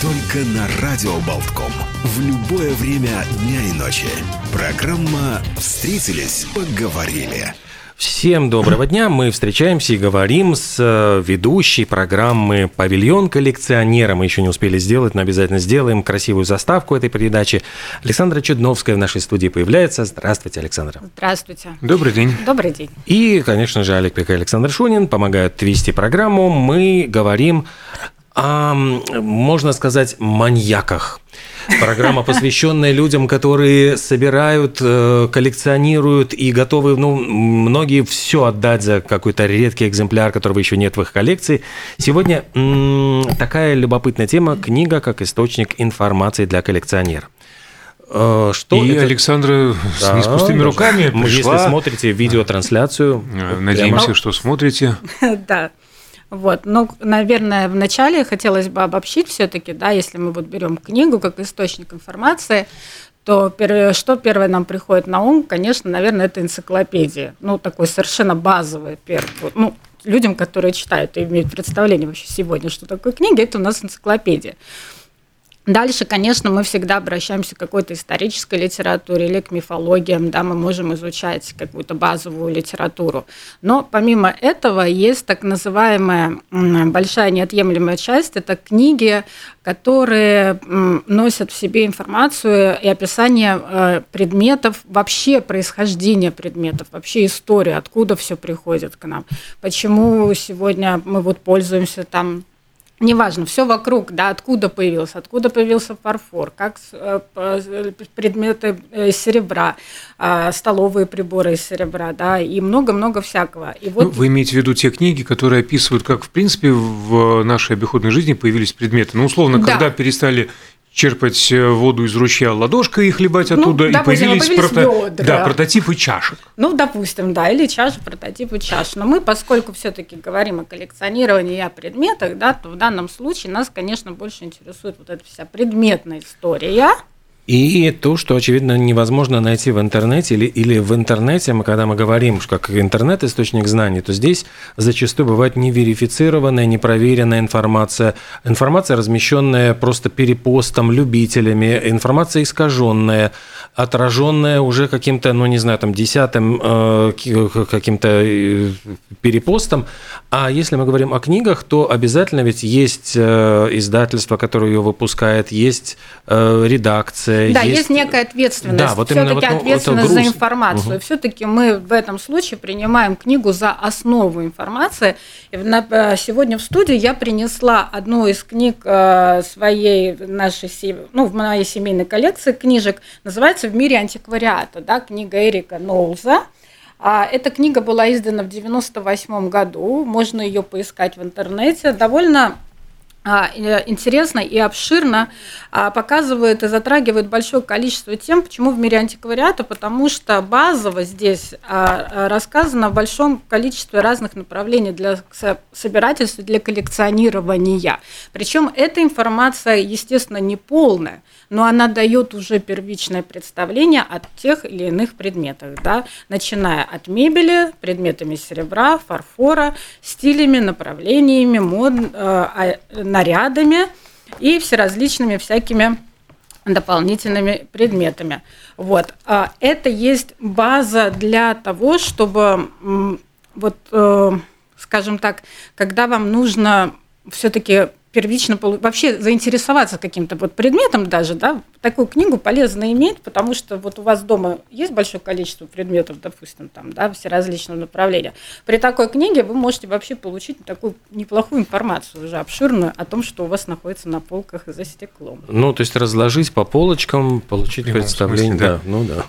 Только на Радио Болтком. В любое время дня и ночи. Программа «Встретились, поговорили». Всем доброго дня. Мы встречаемся и говорим с э, ведущей программы «Павильон коллекционера». Мы еще не успели сделать, но обязательно сделаем красивую заставку этой передачи. Александра Чудновская в нашей студии появляется. Здравствуйте, Александра. Здравствуйте. Добрый день. Добрый день. И, конечно же, Олег Пек и Александр Шунин помогают вести программу. Мы говорим о, можно сказать, маньяках. Программа, посвященная людям, которые собирают, э, коллекционируют и готовы, ну, многие все отдать за какой-то редкий экземпляр, которого еще нет в их коллекции. Сегодня такая любопытная тема – книга как источник информации для коллекционера. Э, что и это? Александра да, не с пустыми руками пришла. Если смотрите видеотрансляцию. Э, надеемся, прямо... что смотрите. Да. Вот. Но, наверное, вначале хотелось бы обобщить все-таки, да, если мы вот берем книгу как источник информации, то первое, что первое нам приходит на ум, конечно, наверное, это энциклопедия. Ну, такой совершенно базовый первый. Ну, людям, которые читают и имеют представление вообще сегодня, что такое книга, это у нас энциклопедия. Дальше, конечно, мы всегда обращаемся к какой-то исторической литературе или к мифологиям, да, мы можем изучать какую-то базовую литературу. Но помимо этого есть так называемая большая неотъемлемая часть, это книги, которые носят в себе информацию и описание э, предметов, вообще происхождения предметов, вообще историю, откуда все приходит к нам, почему сегодня мы вот пользуемся там неважно, все вокруг, да, откуда появился, откуда появился фарфор, как э, предметы из серебра, а, столовые приборы из серебра, да, и много-много всякого. И вот... Ну, вы имеете в виду те книги, которые описывают, как, в принципе, в нашей обиходной жизни появились предметы? Ну, условно, да. когда перестали черпать э, воду из ручья ладошкой и хлебать ну, оттуда, допустим, и появились, появились прото... да, прототипы чашек. Ну, допустим, да, или чаши, прототипы чаш. Но мы, поскольку все-таки говорим о коллекционировании и о предметах, да, то в данном случае нас, конечно, больше интересует вот эта вся предметная история. И то, что, очевидно, невозможно найти в интернете или, или в интернете, мы, когда мы говорим, что как интернет источник знаний, то здесь зачастую бывает неверифицированная, непроверенная информация, информация, размещенная просто перепостом, любителями, информация искаженная, отраженная уже каким-то, ну не знаю, там десятым э, каким-то э, перепостом. А если мы говорим о книгах, то обязательно ведь есть э, издательство, которое ее выпускает, есть э, редакция, да, есть, есть некая ответственность. Да, вот все-таки вот, ну, ответственность за информацию. Угу. Все-таки мы в этом случае принимаем книгу за основу информации. Э, сегодня в студии я принесла одну из книг э, своей нашей, ну, в моей семейной коллекции книжек. Называется «В мире антиквариата». Да, книга Эрика Ноуза. А эта книга была издана в 98 году. Можно ее поискать в интернете. Довольно интересно и обширно а, показывает и затрагивает большое количество тем, почему в мире антиквариата, потому что базово здесь а, рассказано в большом количестве разных направлений для собирательства, для коллекционирования. Причем эта информация, естественно, не полная, но она дает уже первичное представление о тех или иных предметах, да, начиная от мебели, предметами серебра, фарфора, стилями, направлениями, мод, э, нарядами и всеразличными всякими дополнительными предметами. Вот. А это есть база для того, чтобы вот, э, скажем так, когда вам нужно все-таки первично вообще заинтересоваться каким-то вот предметом даже, да, такую книгу полезно иметь, потому что вот у вас дома есть большое количество предметов, допустим, там, да, все различного направления. При такой книге вы можете вообще получить такую неплохую информацию уже обширную о том, что у вас находится на полках за стеклом. Ну, то есть разложить по полочкам, получить представление, смысле, да. да, ну да.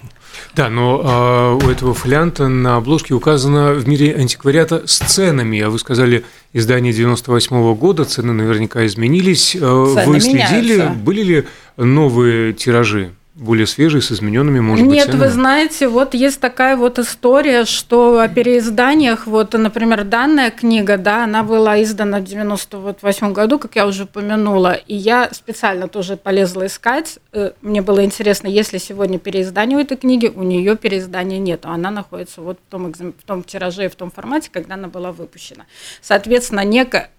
Да, но а, у этого фолианта на обложке указано в мире антиквариата с ценами, а вы сказали издание 98 -го года, цены наверняка изменились. Э, цены вы следили, меняются. были ли новые тиражи? Более свежие, с измененными, может Нет, быть, Нет, вы знаете, вот есть такая вот история, что о переизданиях, вот, например, данная книга, да, она была издана в 98 году, как я уже упомянула, и я специально тоже полезла искать. Э, мне было интересно, если сегодня переиздание у этой книги, у нее переиздания нет, она находится вот в том, в том тираже и в том формате, когда она была выпущена. Соответственно, некая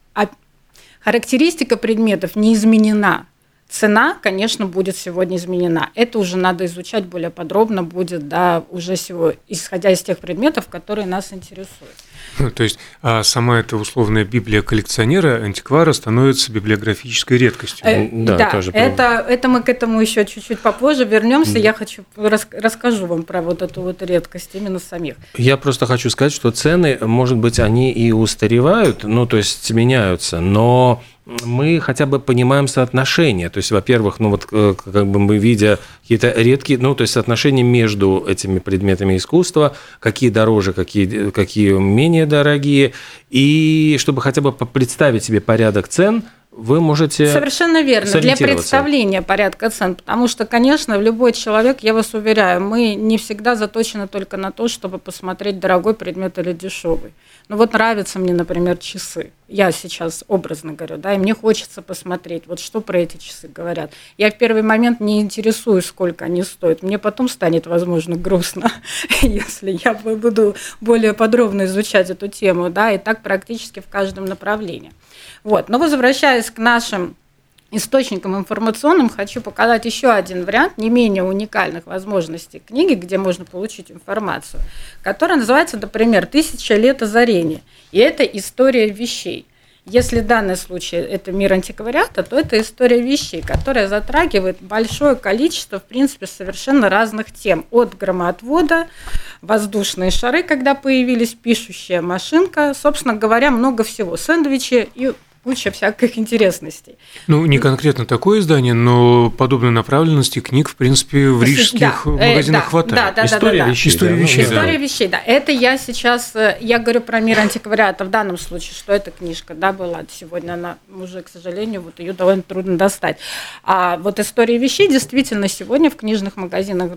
характеристика предметов не изменена. Цена, конечно, будет сегодня изменена. Это уже надо изучать более подробно будет, да, уже всего, исходя из тех предметов, которые нас интересуют. Ну, то есть а сама эта условная Библия коллекционера, антиквара, становится библиографической редкостью. Э, да, да тоже это, это мы к этому еще чуть-чуть попозже вернемся. Mm. Я хочу рас, расскажу вам про вот эту вот редкость именно самих. Я просто хочу сказать, что цены, может быть, они и устаревают, ну то есть меняются, но мы хотя бы понимаем соотношение. То есть, во-первых, ну вот э, как бы мы видя какие-то редкие, ну то есть соотношение между этими предметами искусства, какие дороже, какие, какие менее дорогие, и чтобы хотя бы представить себе порядок цен – вы можете Совершенно верно. Для представления порядка цен. Потому что, конечно, любой человек, я вас уверяю, мы не всегда заточены только на то, чтобы посмотреть дорогой предмет или дешевый. Ну вот нравятся мне, например, часы. Я сейчас образно говорю, да, и мне хочется посмотреть, вот что про эти часы говорят. Я в первый момент не интересуюсь, сколько они стоят. Мне потом станет, возможно, грустно, если я буду более подробно изучать эту тему, да, и так практически в каждом направлении. Вот. Но возвращаясь к нашим источникам информационным, хочу показать еще один вариант не менее уникальных возможностей книги, где можно получить информацию, которая называется, например, «Тысяча лет озарения». И это история вещей. Если данный случай – это мир антиквариата, то это история вещей, которая затрагивает большое количество, в принципе, совершенно разных тем. От громоотвода, воздушные шары, когда появились, пишущая машинка, собственно говоря, много всего. Сэндвичи и куча всяких интересностей. Ну, не конкретно такое издание, но подобной направленности книг, в принципе, в рижских да, магазинах э, да, хватает. Да, да, История да, да, вещей. История да. вещей, История да. вещей, да. Это я сейчас, э, я говорю про мир антиквариата в данном случае, что эта книжка, да, была сегодня, она уже, к сожалению, вот ее довольно трудно достать. А вот история вещей действительно сегодня в книжных магазинах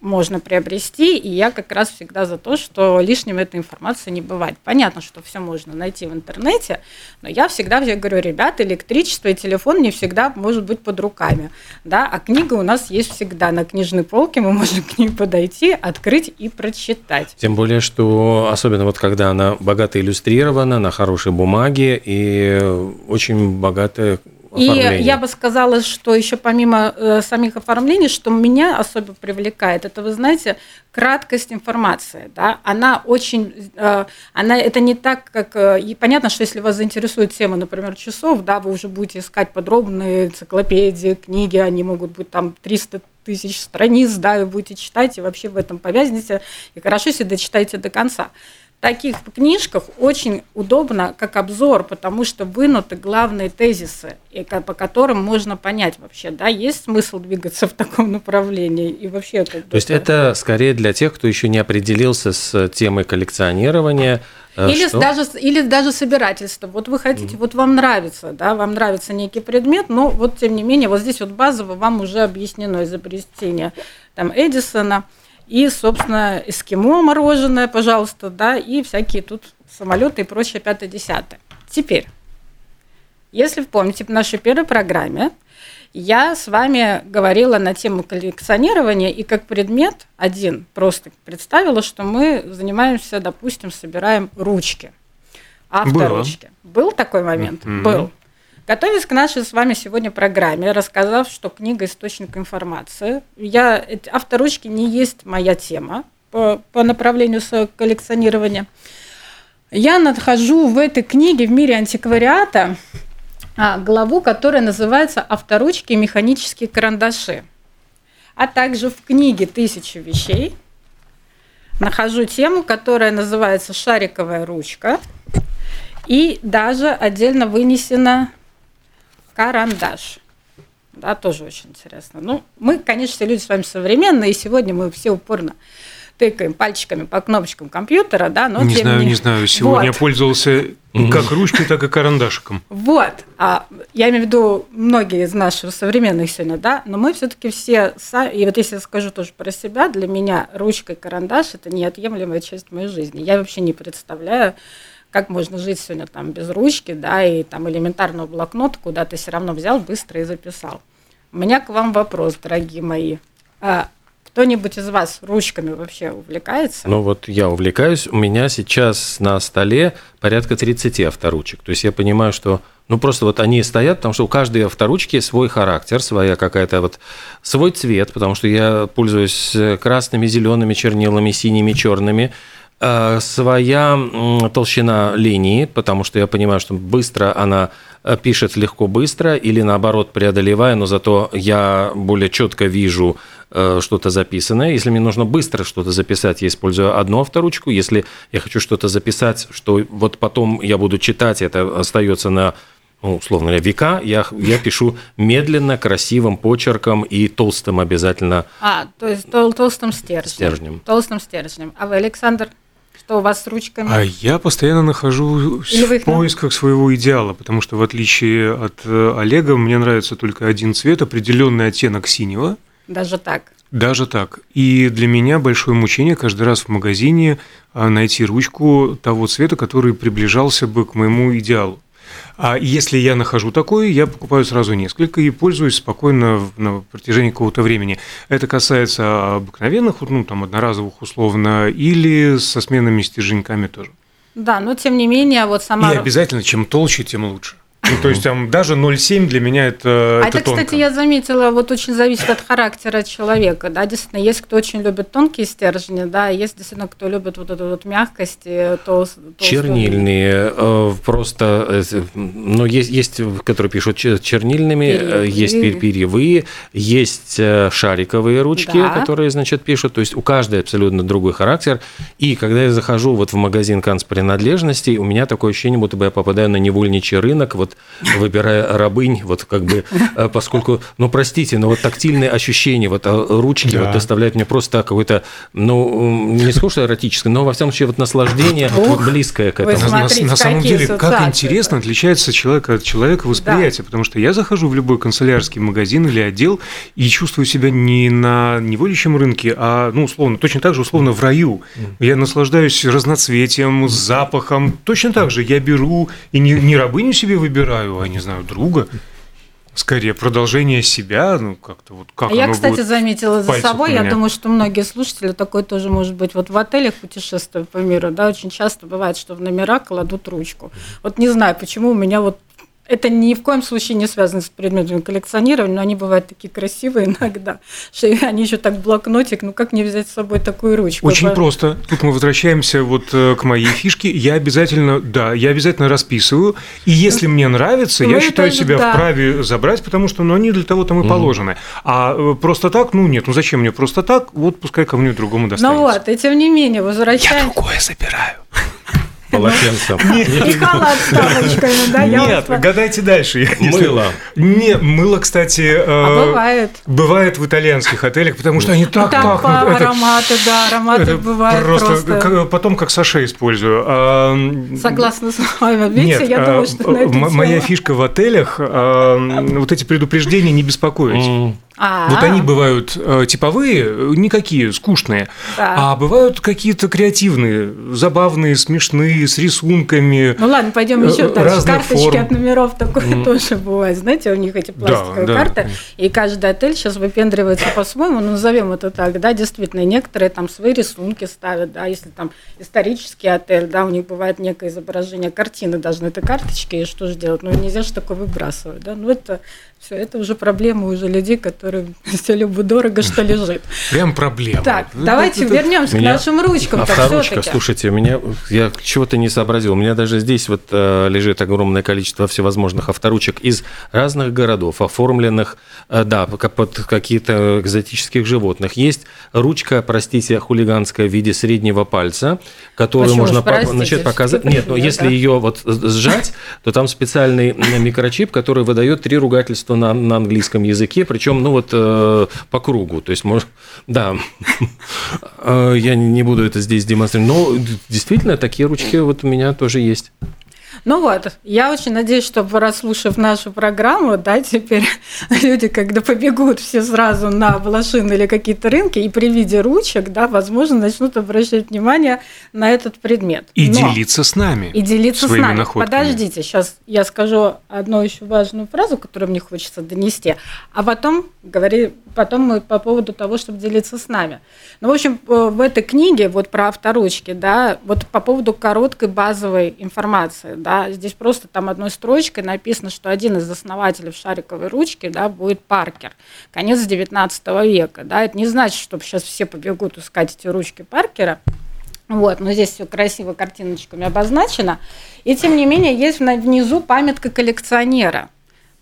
можно приобрести, и я как раз всегда за то, что лишним этой информации не бывает. Понятно, что все можно найти в интернете, но я всегда всегда я говорю, ребят, электричество и телефон не всегда может быть под руками, да, а книга у нас есть всегда на книжной полке, мы можем к ней подойти, открыть и прочитать. Тем более, что особенно вот когда она богато иллюстрирована, на хорошей бумаге и очень богатая и я бы сказала, что еще помимо э, самих оформлений, что меня особо привлекает, это, вы знаете, краткость информации. Да? Она очень, э, она, это не так, как, э, и понятно, что если вас заинтересует тема, например, часов, да, вы уже будете искать подробные энциклопедии, книги, они могут быть там 300 тысяч страниц, да, вы будете читать и вообще в этом повязнете, и хорошо, если дочитаете до конца таких книжках очень удобно как обзор, потому что вынуты главные тезисы, по которым можно понять вообще, да, есть смысл двигаться в таком направлении и вообще. Как То есть это скорее для тех, кто еще не определился с темой коллекционирования. Э, или что? даже, или даже собирательство. Вот вы хотите, mm. вот вам нравится, да, вам нравится некий предмет, но вот тем не менее, вот здесь вот базово вам уже объяснено изобретение там Эдисона, и, собственно, эскимо мороженое, пожалуйста, да, и всякие тут самолеты и прочее пятое-десятое. Теперь, если вы помните, в нашей первой программе я с вами говорила на тему коллекционирования и как предмет один просто представила, что мы занимаемся, допустим, собираем ручки, авторучки. Был такой момент? Mm-hmm. Был. Готовясь к нашей с вами сегодня программе, рассказав, что книга источник информации, я авторучки не есть моя тема по, по направлению коллекционирования. Я нахожу в этой книге в мире антиквариата а, главу, которая называется «Авторучки и механические карандаши». А также в книге «Тысяча вещей» нахожу тему, которая называется «Шариковая ручка». И даже отдельно вынесена карандаш. Да, тоже очень интересно. Ну, мы, конечно, люди с вами современные, и сегодня мы все упорно тыкаем пальчиками по кнопочкам компьютера, да, но не знаю, не... не знаю. Сегодня вот. я пользовался как ручкой, так и карандашиком. Вот. А, я имею в виду многие из наших современных сегодня, да, но мы все-таки все, и вот если я скажу тоже про себя, для меня ручка и карандаш – это неотъемлемая часть моей жизни. Я вообще не представляю, как можно жить сегодня там без ручки, да, и там элементарного блокнота, куда ты все равно взял быстро и записал. У меня к вам вопрос, дорогие мои. А кто-нибудь из вас ручками вообще увлекается? Ну вот я увлекаюсь. У меня сейчас на столе порядка 30 авторучек. То есть я понимаю, что ну просто вот они стоят, потому что у каждой авторучки свой характер, своя какая-то вот свой цвет, потому что я пользуюсь красными, зелеными чернилами, синими, черными. Э, своя толщина линии, потому что я понимаю, что быстро она э, пишет легко быстро или наоборот преодолевая, но зато я более четко вижу э, что-то записанное. Если мне нужно быстро что-то записать, я использую одну авторучку. Если я хочу что-то записать, что вот потом я буду читать, это остается на ну, условно говоря, века, я, я пишу медленно, красивым почерком и толстым обязательно. А, то есть тол толстым стержнем. стержнем. Толстым стержнем. А вы, Александр? Что у вас с ручками? А я постоянно нахожусь в поисках своего идеала, потому что в отличие от э, Олега, мне нравится только один цвет, определенный оттенок синего. Даже так? Даже так. И для меня большое мучение каждый раз в магазине а, найти ручку того цвета, который приближался бы к моему идеалу. А если я нахожу такое, я покупаю сразу несколько и пользуюсь спокойно на протяжении какого-то времени. Это касается обыкновенных, ну, там, одноразовых условно, или со сменными стерженьками тоже. Да, но тем не менее, вот сама... И обязательно, чем толще, тем лучше. Ну, то есть там даже 0,7 для меня это А это, это кстати, я заметила, вот очень зависит от характера человека, да, действительно, есть кто очень любит тонкие стержни, да, есть действительно кто любит вот эту вот мягкость, тол, Чернильные, э, просто, э, ну, есть, есть, которые пишут чернильными, э, перьевые. есть перьевые, есть шариковые ручки, да. которые, значит, пишут, то есть у каждой абсолютно другой характер, и когда я захожу вот в магазин канцпринадлежностей, у меня такое ощущение, будто бы я попадаю на невольничий рынок, вот выбирая рабынь, вот как бы, э, поскольку, ну, простите, но вот тактильные ощущения, вот э, ручки да. вот доставляют мне просто какое-то, ну, не скучно эротическое, но во всяком случае вот наслаждение Ух, близкое к этому. Смотрите, на, на самом деле, как интересно отличается человек от человека восприятие, да. потому что я захожу в любой канцелярский магазин или отдел и чувствую себя не на неволичьем рынке, а, ну, условно, точно так же, условно, в раю. Я наслаждаюсь разноцветием, запахом. Точно так же я беру и не, не рабыню себе выбираю, выбираю, а не знаю, друга. Скорее, продолжение себя, ну, как-то вот как Я, кстати, заметила за собой, я думаю, что многие слушатели такое тоже может быть. Вот в отелях путешествуя по миру, да, очень часто бывает, что в номера кладут ручку. Вот не знаю, почему у меня вот это ни в коем случае не связано с предметами коллекционирования, но они бывают такие красивые иногда, что они еще так блокнотик, ну как не взять с собой такую ручку? Очень По... просто. Тут мы возвращаемся вот э, к моей фишке. Я обязательно, да, я обязательно расписываю, и если мне нравится, ну, я считаю себя да. вправе забрать, потому что ну, они для того там и положены. Mm. А э, просто так, ну нет, ну зачем мне просто так? Вот пускай кому-нибудь другому достанется. Ну вот, и тем не менее, возвращаемся. Я другое забираю полотенцем. И халат с тапочками, да? Нет, гадайте дальше. Мыло. Не, мыло, кстати... Э, а бывает. Бывает в итальянских отелях, потому что они так пахнут. ароматы, да, ароматы бывают просто. Потом как саше использую. А, Согласна с вами. Видите, я думаю, что на это Моя фишка в отелях, вот эти предупреждения не беспокоить. А-а-а. Вот они бывают э, типовые, никакие, скучные, да. а бывают какие-то креативные, забавные, смешные, с рисунками. Ну ладно, пойдем э, еще дальше. Карточки форм. от номеров такое mm. тоже бывает. Знаете, у них эти пластиковые да, карты, да. и каждый отель сейчас выпендривается по-своему, ну назовем это так, да, действительно, некоторые там свои рисунки ставят, да, если там исторический отель, да, у них бывает некое изображение картины даже на этой карточке, и что же делать? Ну нельзя же такое выбрасывать, да, ну это все, это уже проблема уже людей, которые все любо дорого, что лежит. Прям проблема. Так, давайте вернемся к нашим ручкам. Авторучка, слушайте, меня, я чего-то не сообразил. У меня даже здесь вот э, лежит огромное количество всевозможных авторучек из разных городов, оформленных, э, да, под какие-то экзотических животных. Есть ручка, простите, хулиганская в виде среднего пальца, которую Почему можно начать показать. Нет, но если ее вот сжать, то там специальный микрочип, который выдает три ругательства на, на английском языке, причем, ну, вот э, по кругу. То есть, может, да, э, я не буду это здесь демонстрировать, но действительно такие ручки вот у меня тоже есть. Ну вот, я очень надеюсь, что расслушав нашу программу, да, теперь люди, когда побегут все сразу на блошины или какие-то рынки, и при виде ручек, да, возможно, начнут обращать внимание на этот предмет. И Но, делиться с нами. И делиться с нами. Находками. Подождите, сейчас я скажу одну еще важную фразу, которую мне хочется донести, а потом говори, потом мы по поводу того, чтобы делиться с нами. Ну, в общем, э, в этой книге вот про авторучки, да, вот по поводу короткой базовой информации, да, здесь просто там одной строчкой написано, что один из основателей шариковой ручки, да, будет Паркер, конец 19 века, да, это не значит, что сейчас все побегут искать эти ручки Паркера, вот, но здесь все красиво картиночками обозначено. И тем не менее, есть внизу памятка коллекционера.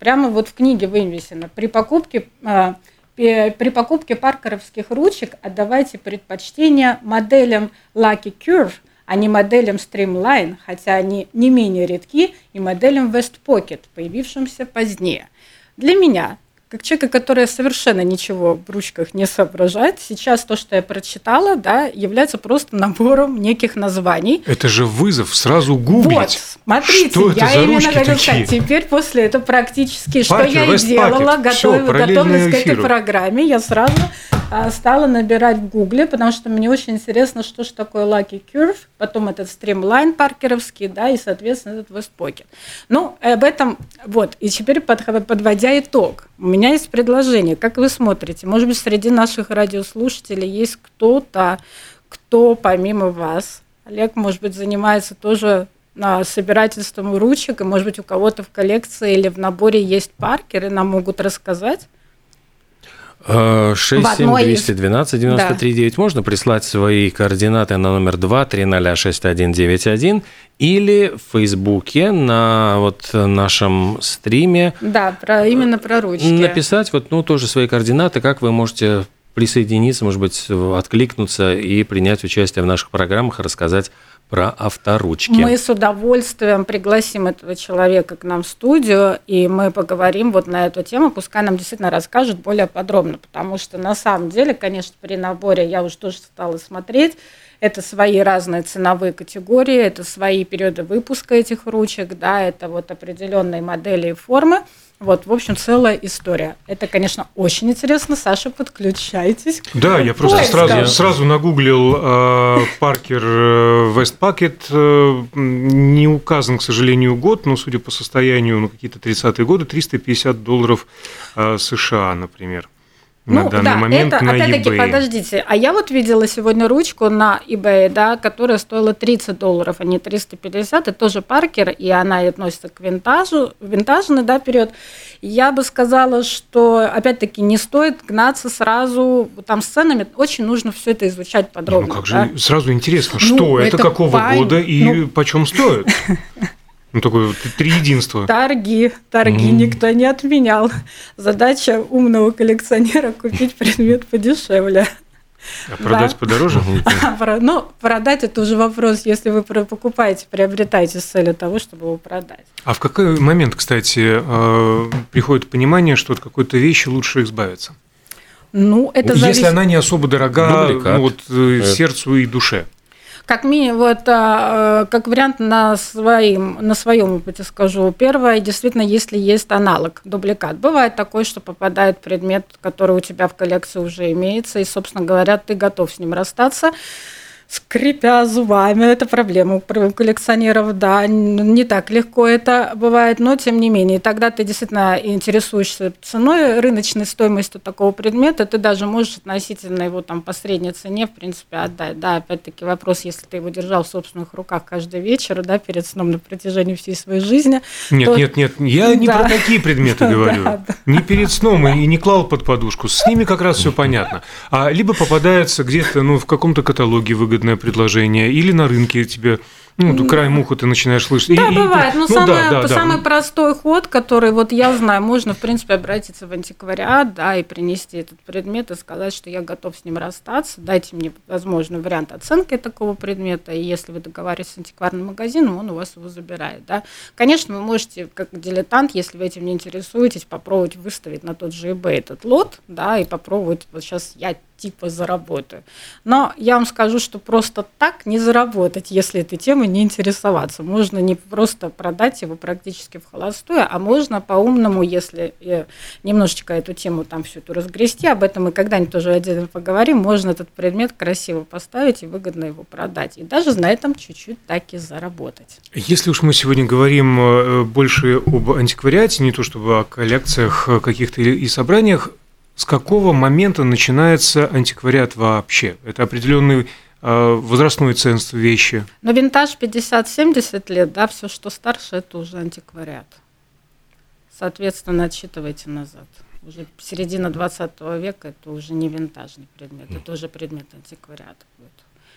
Прямо вот в книге вывесено. При покупке э, при покупке паркеровских ручек отдавайте предпочтение моделям Lucky Curve, а не моделям Streamline, хотя они не менее редки, и моделям West Pocket, появившимся позднее. Для меня как человека, который совершенно ничего в ручках не соображает, сейчас то, что я прочитала, да, является просто набором неких названий. Это же вызов сразу гуглить. Вот, смотрите, что я это за именно хотел сказать, теперь после этого практически, Паркер, что я и делала, готовила, готовилась к этой программе, я сразу а, стала набирать в Гугле, потому что мне очень интересно, что же такое Lucky Curve, потом этот стримлайн паркеровский, да, и, соответственно, этот West Pocket. Ну, об этом, вот, и теперь подводя итог, у меня есть предложение, как вы смотрите, может быть, среди наших радиослушателей есть кто-то, кто помимо вас, Олег, может быть, занимается тоже на собирательством ручек, и, может быть, у кого-то в коллекции или в наборе есть паркеры, нам могут рассказать. 67212 93 9 можно прислать свои координаты на номер 2 300 6191 или в Фейсбуке на вот нашем стриме. Да, про, именно про ручки. Написать вот, ну, тоже свои координаты, как вы можете присоединиться, может быть, откликнуться и принять участие в наших программах, рассказать про авторучки. Мы с удовольствием пригласим этого человека к нам в студию, и мы поговорим вот на эту тему, пускай нам действительно расскажет более подробно, потому что на самом деле, конечно, при наборе я уже тоже стала смотреть, это свои разные ценовые категории, это свои периоды выпуска этих ручек, да, это вот определенные модели и формы. Вот, в общем, целая история. Это, конечно, очень интересно. Саша, подключайтесь. Да, я просто сразу, сразу нагуглил э, Паркер Вест Пакет. Э, не указан, к сожалению, год, но, судя по состоянию, ну, какие-то 30-е годы, 350 долларов э, США, например на ну, данный да, момент это, на опять-таки, eBay. подождите, а я вот видела сегодня ручку на eBay, да, которая стоила 30 долларов, а не 350, это тоже Паркер, и она относится к винтажу, винтажный, да, период. Я бы сказала, что, опять-таки, не стоит гнаться сразу, там с ценами, очень нужно все это изучать подробно. Ну, как да? же, сразу интересно, ну, что это, это какого пань... года и ну... почем стоит? Ну, такое три единства. Торги. Торги mm. никто не отменял. Задача умного коллекционера купить предмет подешевле. А продать да. подороже? Ну, продать это уже вопрос, если вы покупаете, приобретаете с целью того, чтобы его продать. А в какой момент, кстати, э, приходит понимание, что от какой-то вещи лучше избавиться? Ну, это Если зависит... она не особо дорога ну, вот, э, сердцу и душе как минимум, вот, а, как вариант на, своим, на своем опыте скажу. Первое, действительно, если есть аналог, дубликат. Бывает такое, что попадает предмет, который у тебя в коллекции уже имеется, и, собственно говоря, ты готов с ним расстаться скрипя зубами. Это проблема у коллекционеров, да, не так легко это бывает, но тем не менее. Тогда ты действительно интересуешься ценой, рыночной стоимостью такого предмета, ты даже можешь относительно его там по средней цене, в принципе, отдать. Да, опять-таки вопрос, если ты его держал в собственных руках каждый вечер, да, перед сном на протяжении всей своей жизни. Нет, то... нет, нет, я не да. про такие предметы говорю. Да, да. Не перед сном и не клал под подушку. С ними как раз все понятно. А либо попадается где-то, ну, в каком-то каталоге выгодно выгодное предложение, или на рынке тебе Ну, край муха ты начинаешь слышать. Да, и, бывает. И, ну, ну самый, да, да, самый да. простой ход, который вот я знаю, можно, в принципе, обратиться в антиквариат, да, и принести этот предмет и сказать, что я готов с ним расстаться, дайте мне, возможно, вариант оценки такого предмета, и если вы договариваетесь с антикварным магазином, он у вас его забирает, да. Конечно, вы можете, как дилетант, если вы этим не интересуетесь, попробовать выставить на тот же eBay этот лот, да, и попробовать, вот сейчас я типа заработаю. Но я вам скажу, что просто так не заработать, если этой темой не интересоваться. Можно не просто продать его практически в холостую, а можно по-умному, если э, немножечко эту тему там всю эту разгрести, об этом мы когда-нибудь тоже отдельно поговорим, можно этот предмет красиво поставить и выгодно его продать. И даже на этом чуть-чуть так и заработать. Если уж мы сегодня говорим э, больше об антиквариате, не то чтобы о коллекциях э, каких-то и собраниях, с какого момента начинается антиквариат вообще? Это определенный э, возрастной ценз вещи. Но винтаж 50-70 лет, да, все, что старше, это уже антиквариат. Соответственно, отсчитывайте назад. Уже середина 20 века это уже не винтажный предмет, это уже предмет антиквариата будет.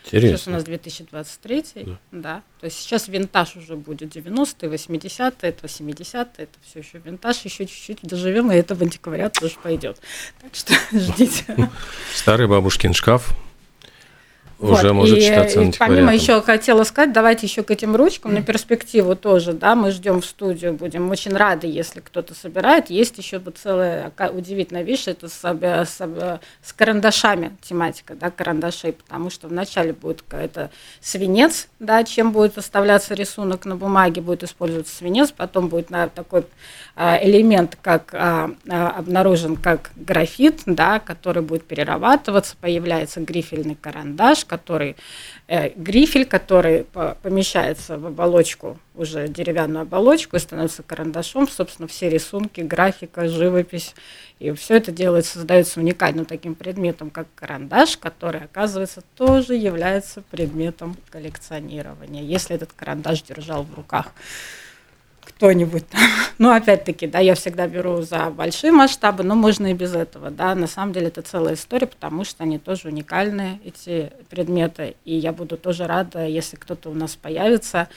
Интересно. Сейчас у нас 2023, да. да. То есть сейчас винтаж уже будет 90-е, 80-е, это 70-е, это все еще винтаж, еще чуть-чуть доживем, и это в антиквариат тоже пойдет. Так что ждите. Старый бабушкин шкаф уже вот. может и, считаться и помимо еще хотела сказать, давайте еще к этим ручкам на перспективу тоже, да, мы ждем в студию, будем очень рады, если кто-то собирает. Есть еще вот целая удивительная вещь, это с, с, с карандашами тематика, да, карандашей, потому что вначале будет какая-то свинец, да, чем будет оставляться рисунок на бумаге, будет использоваться свинец, потом будет на такой элемент, как а, а, обнаружен как графит, да, который будет перерабатываться, появляется грифельный карандаш, который э, грифель, который помещается в оболочку, уже деревянную оболочку, и становится карандашом, собственно, все рисунки, графика, живопись, и все это делается, создается уникальным таким предметом, как карандаш, который, оказывается, тоже является предметом коллекционирования, если этот карандаш держал в руках кто-нибудь там. Ну, опять-таки, да, я всегда беру за большие масштабы, но можно и без этого, да. На самом деле это целая история, потому что они тоже уникальные, эти предметы, и я буду тоже рада, если кто-то у нас появится.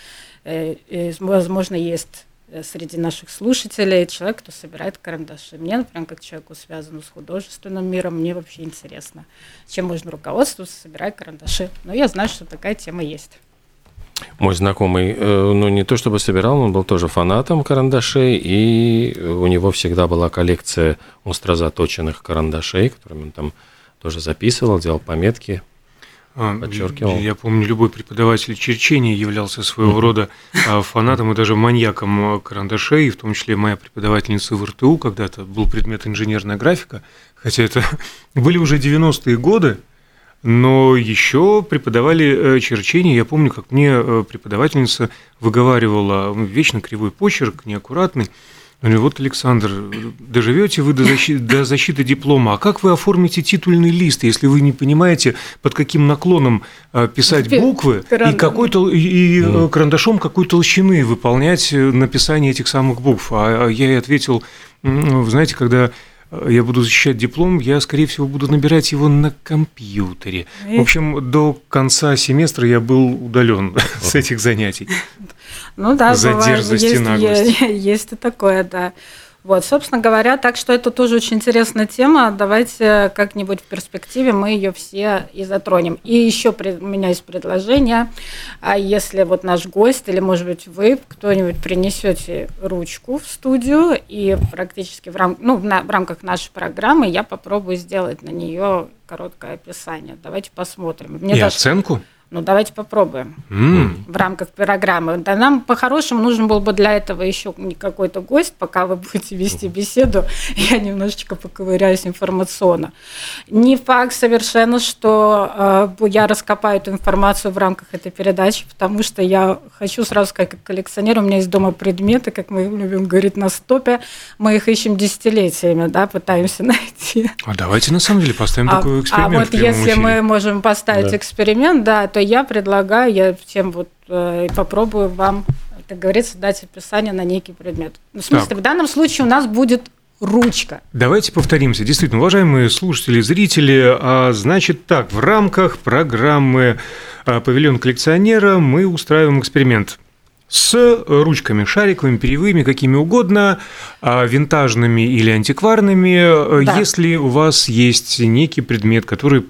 Э, возможно, есть э, среди наших слушателей человек, кто собирает карандаши. Мне, например, как человеку, связанному с художественным миром, мне вообще интересно, чем можно руководствоваться, собирать карандаши. Но я знаю, что такая тема есть. Мой знакомый, э, ну не то чтобы собирал, он был тоже фанатом карандашей, и у него всегда была коллекция остро заточенных карандашей, которыми он там тоже записывал, делал пометки, а, подчеркивал. Я помню, любой преподаватель черчения являлся своего рода а, фанатом и даже маньяком карандашей, в том числе моя преподавательница в РТУ, когда-то был предмет инженерная графика, хотя это были уже 90-е годы, но еще преподавали э, черчение. Я помню, как мне э, преподавательница выговаривала вечно кривой почерк, неаккуратный. Говорю, вот, Александр, доживете вы до защиты, до защиты диплома, а как вы оформите титульный лист, если вы не понимаете, под каким наклоном э, писать буквы и, какой -то, и mm. карандашом какой толщины выполнять написание этих самых букв? А, а я ей ответил, вы знаете, когда я буду защищать диплом, я, скорее всего, буду набирать его на компьютере. В общем, до конца семестра я был удален с этих занятий. Ну да, За дерзость и наглость. Есть и такое, да. Вот, собственно говоря, так что это тоже очень интересная тема. Давайте как-нибудь в перспективе мы ее все и затронем. И еще у меня есть предложение. А если вот наш гость или, может быть, вы кто-нибудь принесете ручку в студию и практически в, рам... ну, в, рамках нашей программы я попробую сделать на нее короткое описание. Давайте посмотрим. Мне и даже... оценку? Ну, давайте попробуем mm. в рамках программы. Да нам по-хорошему нужен был бы для этого еще какой-то гость, пока вы будете вести беседу. Я немножечко поковыряюсь информационно. Не факт совершенно, что э, я раскопаю эту информацию в рамках этой передачи, потому что я хочу сразу сказать, как коллекционер, у меня есть дома предметы, как мы любим говорить на стопе, мы их ищем десятилетиями, да, пытаемся найти. А давайте на самом деле поставим а, такой эксперимент. А вот если эфире. мы можем поставить да. эксперимент, да, то я предлагаю, я всем вот э, попробую вам, как говорится, дать описание на некий предмет. Ну, в смысле, так. в данном случае у нас будет ручка. Давайте повторимся. Действительно, уважаемые слушатели, зрители, а, значит так, в рамках программы павильон коллекционера, мы устраиваем эксперимент с ручками шариковыми, перьевыми, какими угодно, а, винтажными или антикварными. Да. Если у вас есть некий предмет, который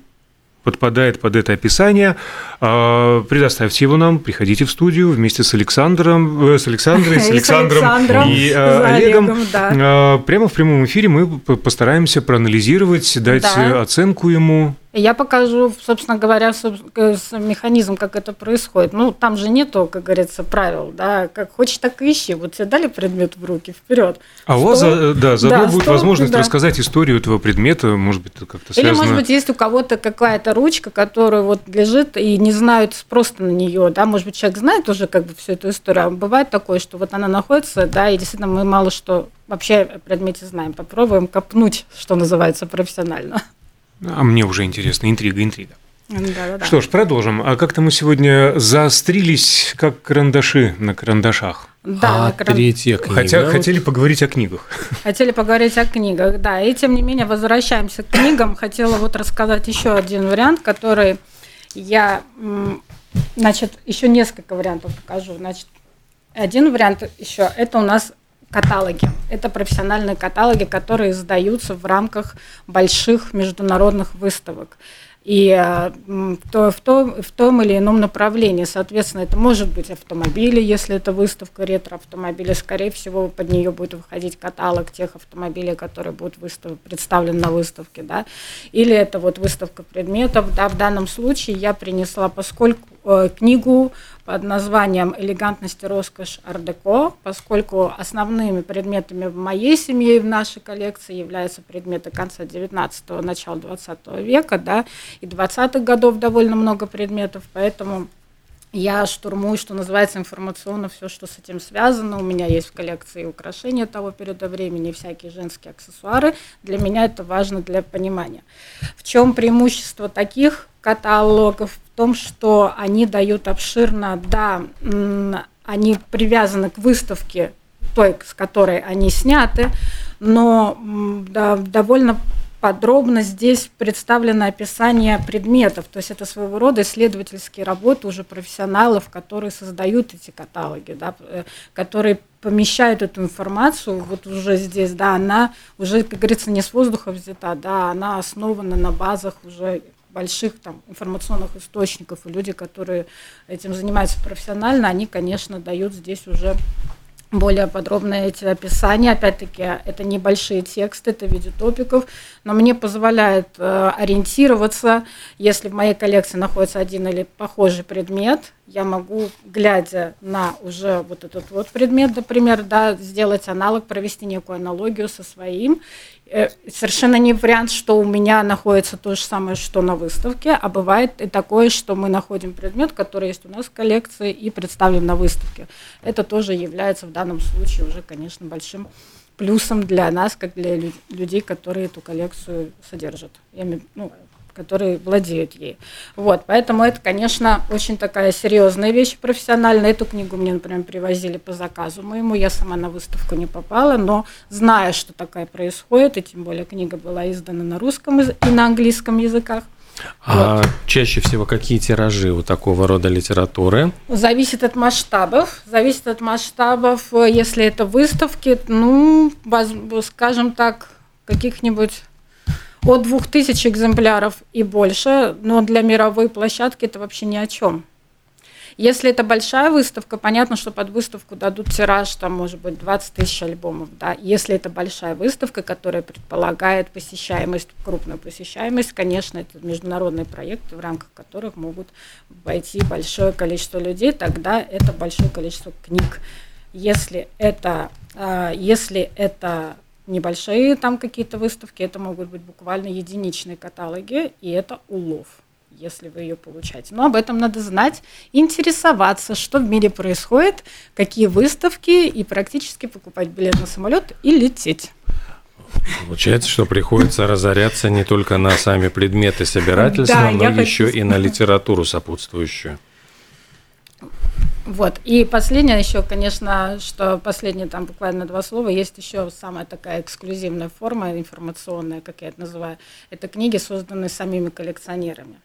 подпадает под это описание, а, предоставьте его нам, приходите в студию вместе с Александром, э, с Александрой, с Александром и э, Олегом. А, прямо в прямом эфире мы постараемся проанализировать, дать оценку ему. Я покажу, собственно говоря, механизм, как это происходит. Ну, там же нету, как говорится, правил, да, как хочешь, так и ищи. Вот тебе дали предмет в руки, вперед. А у вас, да, заодно да, будет стол, возможность да. рассказать историю этого предмета, может быть, как-то связано. Или, может быть, есть у кого-то какая-то ручка, которая вот лежит и не знают просто на нее, да, может быть, человек знает уже как бы всю эту историю, а бывает такое, что вот она находится, да, и действительно мы мало что вообще о предмете знаем. Попробуем копнуть, что называется, профессионально. А мне уже интересно, интрига, интрига. Да, да, да. Что ж, продолжим. А как-то мы сегодня заострились, как карандаши на карандашах. Да, а кран... третья книга. Хотя вот... хотели поговорить о книгах. Хотели поговорить о книгах, да. И тем не менее возвращаемся к книгам. Хотела вот рассказать еще один вариант, который я, значит, еще несколько вариантов покажу. Значит, один вариант еще это у нас каталоги. Это профессиональные каталоги, которые издаются в рамках больших международных выставок. И э, то, в, том, в том или ином направлении. Соответственно, это может быть автомобили, если это выставка ретро-автомобиля, скорее всего, под нее будет выходить каталог тех автомобилей, которые будут выстав... представлены на выставке. Да? Или это вот выставка предметов. Да, в данном случае я принесла, поскольку э, книгу под названием «Элегантность и роскошь ардеко», поскольку основными предметами в моей семье и в нашей коллекции являются предметы конца 19-го, начала 20 века, да, и 20-х годов довольно много предметов, поэтому я штурмую, что называется, информационно все, что с этим связано. У меня есть в коллекции украшения того периода времени, всякие женские аксессуары. Для меня это важно для понимания. В чем преимущество таких каталогов? Том, что они дают обширно, да, они привязаны к выставке той, с которой они сняты, но да, довольно подробно здесь представлено описание предметов, то есть это своего рода исследовательские работы уже профессионалов, которые создают эти каталоги, да, э, которые помещают эту информацию вот уже здесь, да, она уже, как говорится, не с воздуха взята, да, она основана на базах уже больших там, информационных источников, и люди, которые этим занимаются профессионально, они, конечно, дают здесь уже более подробные эти описания. Опять-таки, это небольшие тексты, это в виде топиков, но мне позволяет э, ориентироваться, если в моей коллекции находится один или похожий предмет, я могу, глядя на уже вот этот вот предмет, например, да, сделать аналог, провести некую аналогию со своим. Э, совершенно не вариант, что у меня находится то же самое, что на выставке, а бывает и такое, что мы находим предмет, который есть у нас в коллекции и представим на выставке. Это тоже является в данном случае уже, конечно, большим плюсом для нас, как для людей, которые эту коллекцию содержат. Ну, которые владеют ей. Вот, поэтому это, конечно, очень такая серьезная вещь профессиональная. Эту книгу мне, например, привозили по заказу моему, я сама на выставку не попала, но зная, что такая происходит, и тем более книга была издана на русском и на английском языках, а вот. чаще всего какие тиражи у такого рода литературы? Зависит от масштабов. Зависит от масштабов. Если это выставки, ну, скажем так, каких-нибудь от 2000 экземпляров и больше, но для мировой площадки это вообще ни о чем. Если это большая выставка, понятно, что под выставку дадут тираж, там, может быть, 20 тысяч альбомов. Да? Если это большая выставка, которая предполагает посещаемость, крупную посещаемость, конечно, это международные проекты, в рамках которых могут войти большое количество людей, тогда это большое количество книг. Если это, а, если это небольшие там какие-то выставки, это могут быть буквально единичные каталоги, и это улов если вы ее получаете. Но об этом надо знать, интересоваться, что в мире происходит, какие выставки, и практически покупать билет на самолет и лететь. Получается, что приходится разоряться не только на сами предметы собирательства, да, но еще хочу... и на литературу сопутствующую. Вот. И последнее еще, конечно, что последнее там буквально два слова, есть еще самая такая эксклюзивная форма информационная, как я это называю. Это книги, созданные самими коллекционерами.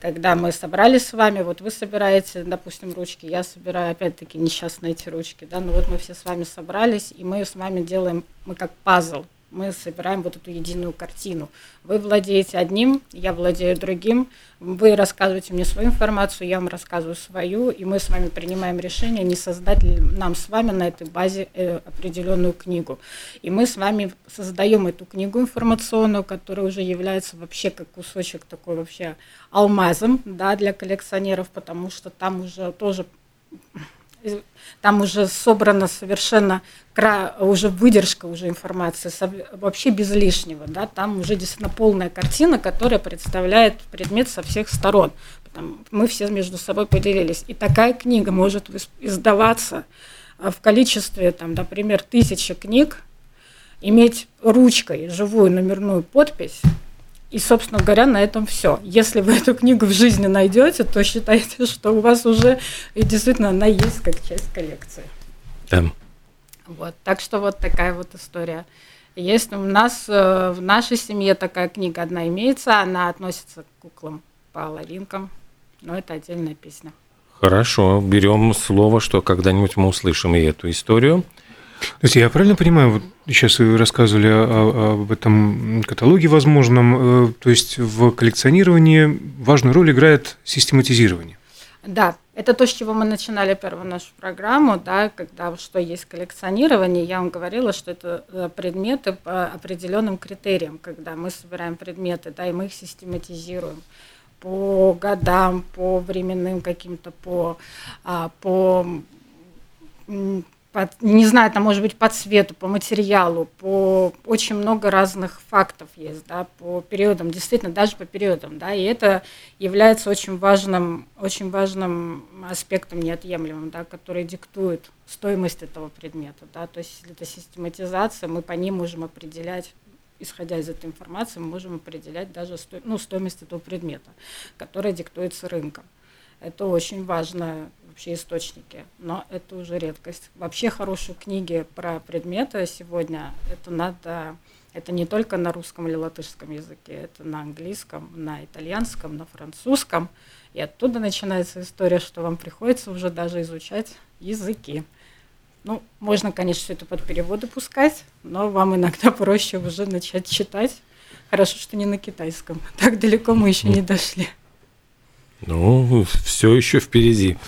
Когда мы собрались с вами, вот вы собираете, допустим, ручки, я собираю, опять-таки, несчастные эти ручки, да, но вот мы все с вами собрались, и мы с вами делаем, мы как пазл, мы собираем вот эту единую картину. Вы владеете одним, я владею другим, вы рассказываете мне свою информацию, я вам рассказываю свою, и мы с вами принимаем решение, не создать ли нам с вами на этой базе э, определенную книгу. И мы с вами создаем эту книгу информационную, которая уже является вообще как кусочек такой вообще алмазом да, для коллекционеров, потому что там уже тоже там уже собрана совершенно уже выдержка уже информации, вообще без лишнего, да, там уже действительно полная картина, которая представляет предмет со всех сторон. Мы все между собой поделились. И такая книга может издаваться а, в количестве, там, например, тысячи книг, иметь ручкой живую номерную подпись, и, собственно говоря, на этом все. Если вы эту книгу в жизни найдете, то считайте, что у вас уже и действительно она есть как часть коллекции. Да. Вот. Так что вот такая вот история. Есть у нас э, в нашей семье такая книга одна имеется, она относится к куклам, половинкам, но это отдельная песня. Хорошо, берем слово, что когда-нибудь мы услышим и эту историю. То есть я правильно понимаю, вот сейчас вы рассказывали об этом каталоге возможном, э, то есть в коллекционировании важную роль играет систематизирование. Да, это то, с чего мы начинали первую нашу программу, да, когда что есть коллекционирование, я вам говорила, что это э, предметы по определенным критериям, когда мы собираем предметы, да, и мы их систематизируем по годам, по временным каким-то, по, а, по по, не знаю, там может быть по цвету, по материалу, по очень много разных фактов есть, да, по периодам, действительно, даже по периодам, да, и это является очень важным, очень важным аспектом неотъемлемым, да, который диктует стоимость этого предмета, да, то есть это систематизация, мы по ним можем определять исходя из этой информации, мы можем определять даже сто, ну, стоимость этого предмета, которая диктуется рынком. Это очень важно вообще источники, но это уже редкость. Вообще хорошие книги про предметы сегодня это надо, это не только на русском или латышском языке, это на английском, на итальянском, на французском. И оттуда начинается история, что вам приходится уже даже изучать языки. Ну, можно, конечно, все это под переводы пускать, но вам иногда проще уже начать читать. Хорошо, что не на китайском. Так далеко мы еще не дошли. Ну, все еще впереди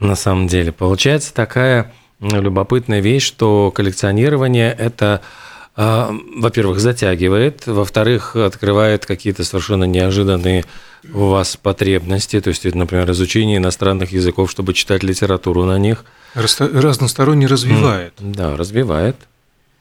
на самом деле. Получается такая любопытная вещь, что коллекционирование – это а, во-первых, затягивает, во-вторых, открывает какие-то совершенно неожиданные у вас потребности, то есть, например, изучение иностранных языков, чтобы читать литературу на них. Разносторонне развивает. Да, развивает.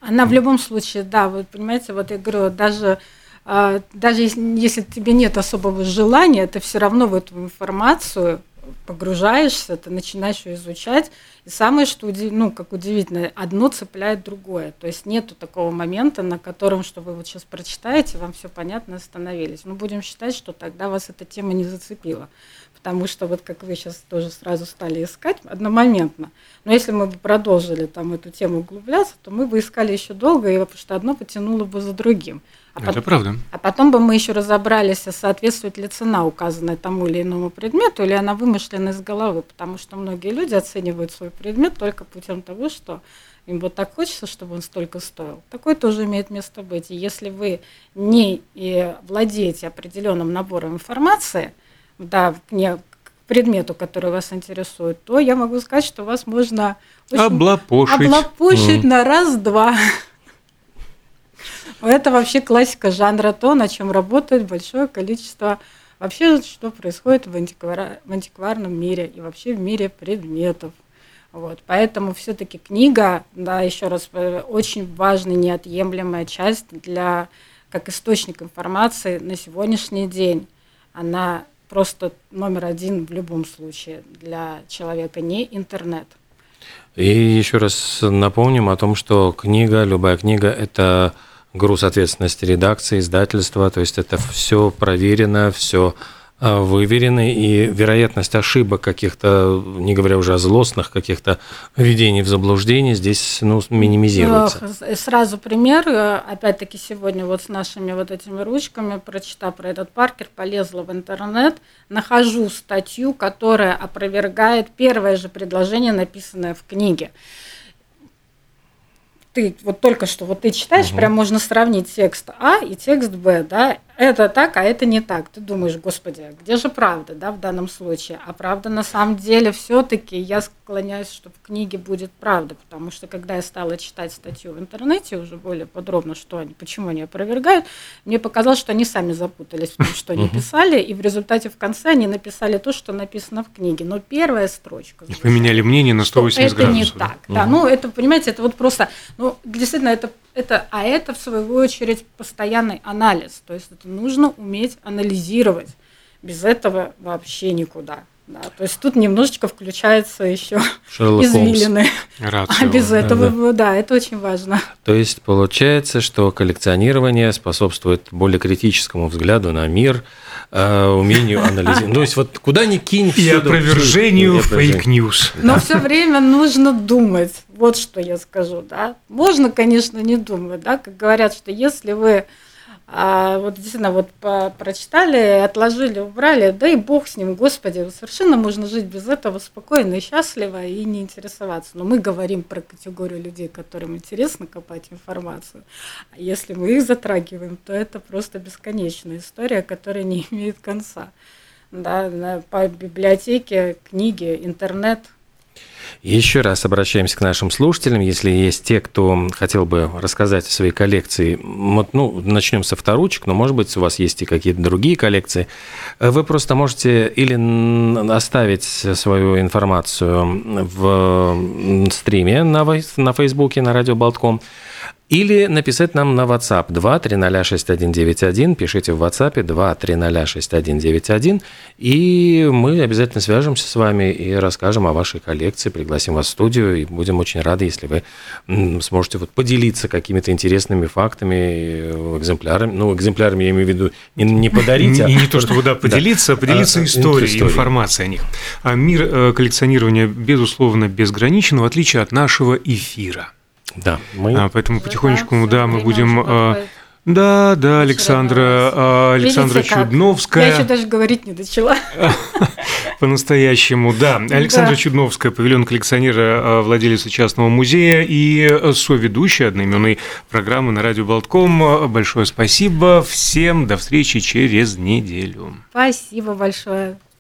Она в любом случае, да, вы понимаете, вот я говорю, даже а, даже если, если тебе нет особого желания, ты все равно в эту информацию погружаешься, ты начинаешь ее изучать. И самое, что ну, как удивительно, одно цепляет другое. То есть нету такого момента, на котором, что вы вот сейчас прочитаете, вам все понятно, остановились. Ну, будем считать, что тогда вас эта тема не зацепила. Потому что вот как вы сейчас тоже сразу стали искать одномоментно. Но если мы бы продолжили там эту тему углубляться, то мы бы искали еще долго, и потому что одно потянуло бы за другим. А Это потом, правда. А потом бы мы еще разобрались, а соответствует ли цена, указанная тому или иному предмету, или она вымышлена из головы, потому что многие люди оценивают свой предмет только путем того, что им вот так хочется, чтобы он столько стоил. Такое тоже имеет место быть. И если вы не владеете определенным набором информации, да, не предмету, который вас интересует, то я могу сказать, что вас можно облапошить, облапошить mm. на раз-два. Это вообще классика жанра, то, на чем работает большое количество вообще, что происходит в, антиквар... в антикварном мире и вообще в мире предметов. Вот, поэтому все-таки книга, да, еще раз, э, очень важная, неотъемлемая часть для как источник информации на сегодняшний день. Она просто номер один в любом случае для человека, не интернет. И еще раз напомним о том, что книга, любая книга – это груз ответственности редакции, издательства, то есть это все проверено, все а, выверены, и вероятность ошибок каких-то, не говоря уже о злостных каких-то введений в заблуждение, здесь ну, минимизируется. Сразу пример. Опять-таки сегодня вот с нашими вот этими ручками, прочитав про этот Паркер, полезла в интернет, нахожу статью, которая опровергает первое же предложение, написанное в книге ты вот только что вот ты читаешь, угу. прям можно сравнить текст А и текст Б, да, это так, а это не так. Ты думаешь, господи, а где же правда, да, в данном случае? А правда на самом деле все-таки я склоняюсь, что в книге будет правда, потому что когда я стала читать статью в интернете уже более подробно, что они, почему они опровергают, мне показалось, что они сами запутались в том, что они писали, и в результате в конце они написали то, что написано в книге. Но первая строчка. И поменяли мнение на 180 это градусов. Это не так, да. Ну, это, понимаете, это вот просто, ну, действительно, это это, а это, в свою очередь, постоянный анализ. То есть это нужно уметь анализировать. Без этого вообще никуда. Да, то есть тут немножечко включается еще извилины. А без этого, да, да. да, это очень важно. То есть получается, что коллекционирование способствует более критическому взгляду на мир, умению анализировать. То есть вот куда ни кинь, и опровержению фейк-ньюс. Но все время нужно думать. Вот что я скажу, да. Можно, конечно, не думать, да, как говорят, что если вы а вот действительно вот по прочитали, отложили, убрали, да и бог с ним, господи, совершенно можно жить без этого спокойно и счастливо и не интересоваться. Но мы говорим про категорию людей, которым интересно копать информацию. А если мы их затрагиваем, то это просто бесконечная история, которая не имеет конца. Да, по библиотеке, книги, интернет – еще раз обращаемся к нашим слушателям. Если есть те, кто хотел бы рассказать о своей коллекции, вот, ну, начнем со вторучек, но, может быть, у вас есть и какие-то другие коллекции. Вы просто можете или оставить свою информацию в стриме на, на Фейсбуке, на радио Болтком, или написать нам на WhatsApp 2306191. Пишите в WhatsApp 2306191. И мы обязательно свяжемся с вами и расскажем о вашей коллекции, пригласим вас в студию. И будем очень рады, если вы сможете вот поделиться какими-то интересными фактами, экземплярами. Ну, экземплярами я имею в виду не, не подарить, а... Не то, чтобы да, поделиться, а поделиться а, историей, информацией о них. А мир э, коллекционирования, безусловно, безграничен, в отличие от нашего эфира. Да, мы... А, поэтому потихонечку, да, мы будем... Да, да, Александра, а, Александра Видите, Чудновская. Я еще даже говорить не начала. По-настоящему, да. Александра да. Чудновская, павильон коллекционера, а, владелица частного музея и соведущая одноименной программы на радио Болтком. Большое спасибо всем. До встречи через неделю. Спасибо большое.